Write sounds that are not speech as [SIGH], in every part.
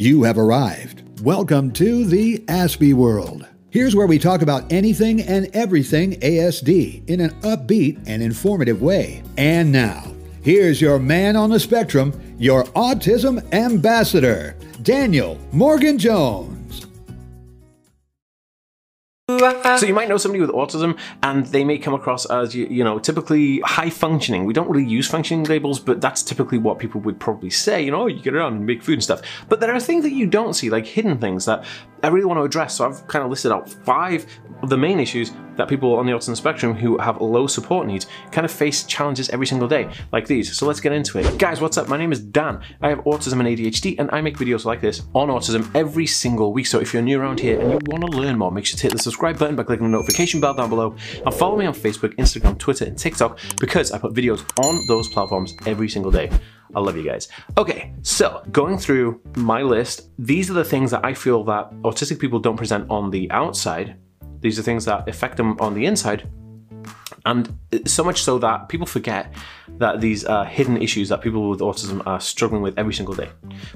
You have arrived. Welcome to the Aspie World. Here's where we talk about anything and everything ASD in an upbeat and informative way. And now, here's your man on the spectrum, your autism ambassador, Daniel Morgan Jones. So you might know somebody with autism and they may come across as, you, you, know, typically high functioning. We don't really use functioning labels, but that's typically what people would probably say, you know, oh, you get around and make food and stuff. But there are things that you don't see, like hidden things that I really want to address. So I've kind of listed out five of the main issues that people on the autism spectrum who have low support needs kind of face challenges every single day, like these. So let's get into it. Guys, what's up? My name is Dan. I have autism and ADHD, and I make videos like this on autism every single week. So if you're new around here and you want to learn more, make sure to hit the subscribe button by clicking the notification bell down below, and follow me on Facebook, Instagram, Twitter, and TikTok because I put videos on those platforms every single day. I love you guys. Okay, so going through my list, these are the things that I feel that autistic people don't present on the outside. These are things that affect them on the inside. And so much so that people forget that these are hidden issues that people with autism are struggling with every single day.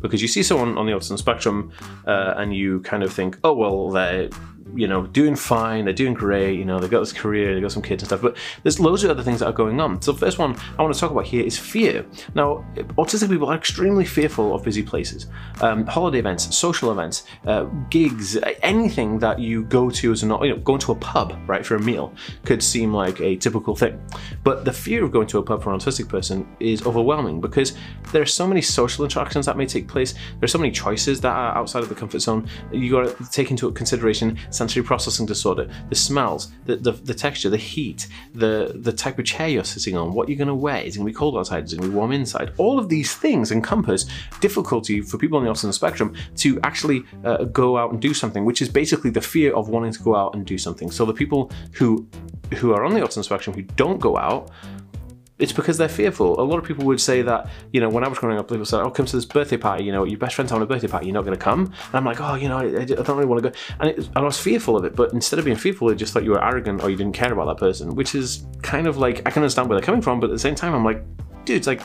Because you see someone on the autism spectrum uh, and you kind of think, oh, well, they're you know, doing fine, they're doing great, you know, they've got this career, they've got some kids and stuff, but there's loads of other things that are going on. So the first one I want to talk about here is fear. Now, autistic people are extremely fearful of busy places. Um, holiday events, social events, uh, gigs, anything that you go to as an, you know, going to a pub, right, for a meal could seem like a typical thing. But the fear of going to a pub for an autistic person is overwhelming because there are so many social interactions that may take place, there's so many choices that are outside of the comfort zone. You got to take into consideration sensory processing disorder, the smells, the, the, the, texture, the heat, the, the type of chair you're sitting on, what you're going to wear, is it going to be cold outside, is it going to be warm inside. All of these things encompass difficulty for people on the autism spectrum to actually uh, go out and do something, which is basically the fear of wanting to go out and do something. So the people who who are on the autism spectrum who don't go out it's because they're fearful. A lot of people would say that, you know, when I was growing up, people said, oh, come to this birthday party, you know, your best friend's having a birthday party, you're not going to come. And I'm like, oh, you know, I, I don't really want to go. And, it, and, I was fearful of it, but instead of being fearful, it just thought you were arrogant or you didn't care about that person, which is kind of like, I can understand where they're coming from, but at the same time, I'm like, dude, it's like,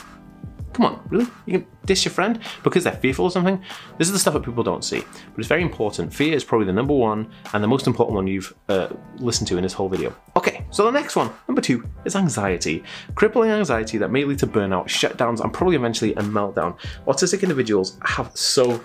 Come on, really? You can diss your friend because they're fearful or something? This is the stuff that people don't see, but it's very important. Fear is probably the number one and the most important one you've uh, listened to in this whole video. Okay, so the next one, number two, is anxiety. Crippling anxiety that may lead to burnout, shutdowns, and probably eventually a meltdown. Autistic individuals have so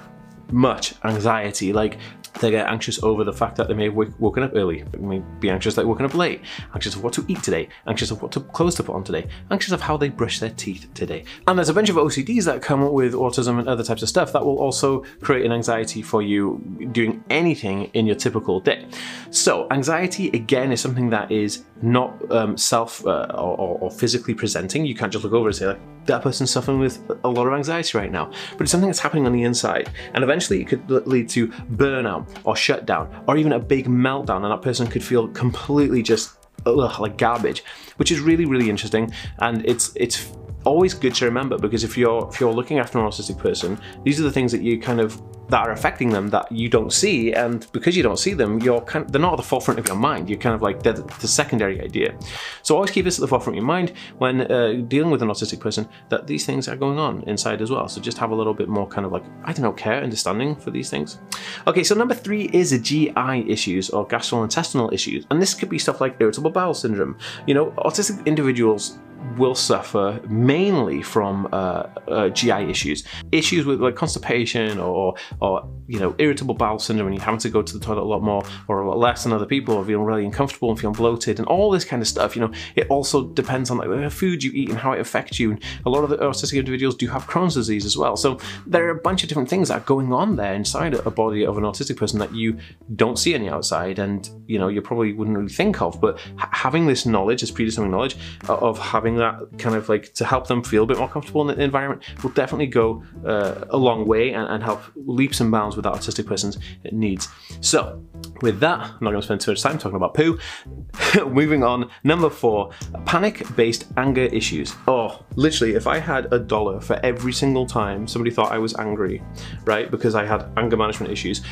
much anxiety. Like they get anxious over the fact that they may have woken up early, they may be anxious that woken up late, anxious of what to eat today, anxious of what to, clothes to put on today, anxious of how they brush their teeth today. And there's a bunch of OCDs that come with autism and other types of stuff that will also create an anxiety for you doing anything in your typical day. So anxiety again is something that is not um, self uh, or, or physically presenting. You can't just look over and say like, that person's suffering with a lot of anxiety right now, but it's something that's happening on the inside. And eventually it could lead to burnout or shutdown or even a big meltdown, and that person could feel completely just ugh, like garbage, which is really, really interesting. And it's, it's, always good to remember because if you're if you're looking after an autistic person these are the things that you kind of that are affecting them that you don't see and because you don't see them you're kind of, they're not at the forefront of your mind. You're kind of like the, the secondary idea. So always keep this at the forefront of your mind when uh, dealing with an autistic person that these things are going on inside as well. So just have a little bit more kind of like I don't know care understanding for these things. Okay so number three is GI issues or gastrointestinal issues. And this could be stuff like irritable bowel syndrome. You know autistic individuals will suffer mainly from uh, uh, GI issues, issues with like constipation or, or you know irritable bowel syndrome, and you're having to go to the toilet a lot more or a lot less than other people, or feeling really uncomfortable and feeling bloated, and all this kind of stuff. You know, it also depends on like the food you eat and how it affects you. And a lot of the autistic individuals do have Crohn's disease as well, so there are a bunch of different things that are going on there inside a body of an autistic person that you don't see on the outside, and you know you probably wouldn't really think of. But having this knowledge, this predisposing knowledge of having that kind of like to help them feel a bit more comfortable in the environment will definitely go uh, a long way and, and, help leaps and bounds with that autistic person's needs. So with that, I'm not going to spend too much time talking about poo. [LAUGHS] Moving on, number four, panic-based anger issues. Oh, literally, if I had a dollar for every single time somebody thought I was angry, right, because I had anger management issues,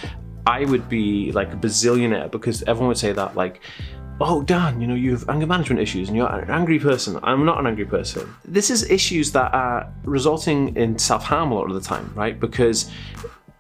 I would be like a bazillionaire because everyone would say that like oh Dan, you know, you have anger management issues and you're an angry person. I'm not an angry person. This is issues that are resulting in self-harm a lot of the time, right? Because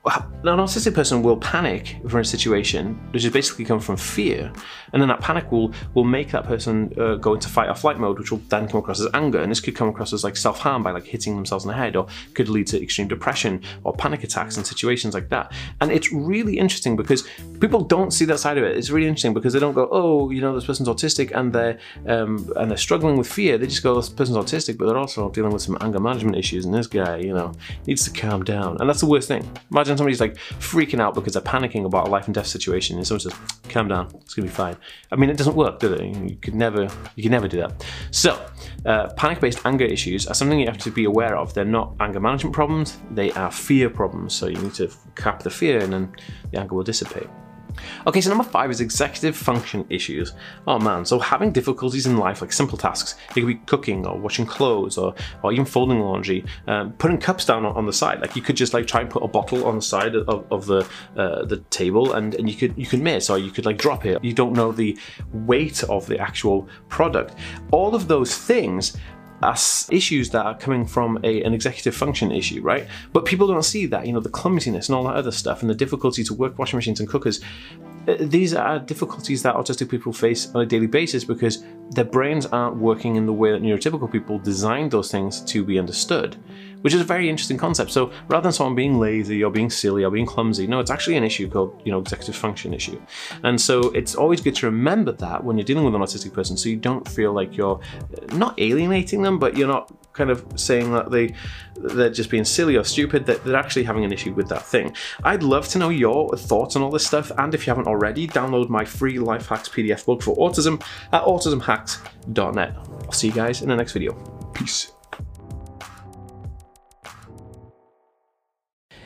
an autistic person will panic for a situation, which is basically come from fear, and then that panic will will make that person uh, go into fight or flight mode, which will then come across as anger, and this could come across as like self harm by like hitting themselves in the head, or could lead to extreme depression or panic attacks in situations like that. And it's really interesting because people don't see that side of it. It's really interesting because they don't go, oh, you know, this person's autistic and they're um, and they're struggling with fear. They just go, this person's autistic, but they're also dealing with some anger management issues, and this guy, you know, needs to calm down. And that's the worst thing. Imagine somebody's like freaking out because they're panicking about a life and death situation, and someone says, "Calm down, it's gonna be fine." I mean, it doesn't work, does it? You could never, you could never do that. So, uh, panic-based anger issues are something you have to be aware of. They're not anger management problems; they are fear problems. So you need to cap the fear, and then the anger will dissipate. Okay, so number five is executive function issues. Oh man, so having difficulties in life, like simple tasks, it could be cooking or washing clothes or, or even folding laundry, um, putting cups down on, the side. Like you could just like try and put a bottle on the side of, of the uh, the table, and, and you could you can miss or you could like drop it. You don't know the weight of the actual product. All of those things as issues that are coming from a, an executive function issue, right? But people don't see that, you know, the clumsiness and all that other stuff and the difficulty to work washing machines and cookers. Uh, these are difficulties that autistic people face on a daily basis because their brains aren't working in the way that neurotypical people designed those things to be understood which is a very interesting concept. So rather than someone being lazy or being silly or being clumsy, no, it's actually an issue called, you know, executive function issue. And so it's always good to remember that when you're dealing with an autistic person so you don't feel like you're uh, not alienating them, but you're not kind of saying that they they're just being silly or stupid that they're actually having an issue with that thing. I'd love to know your thoughts on all this stuff and if you haven't already download my free life hacks pdf book for autism at autismhacks.net i'll see you guys in the next video. Peace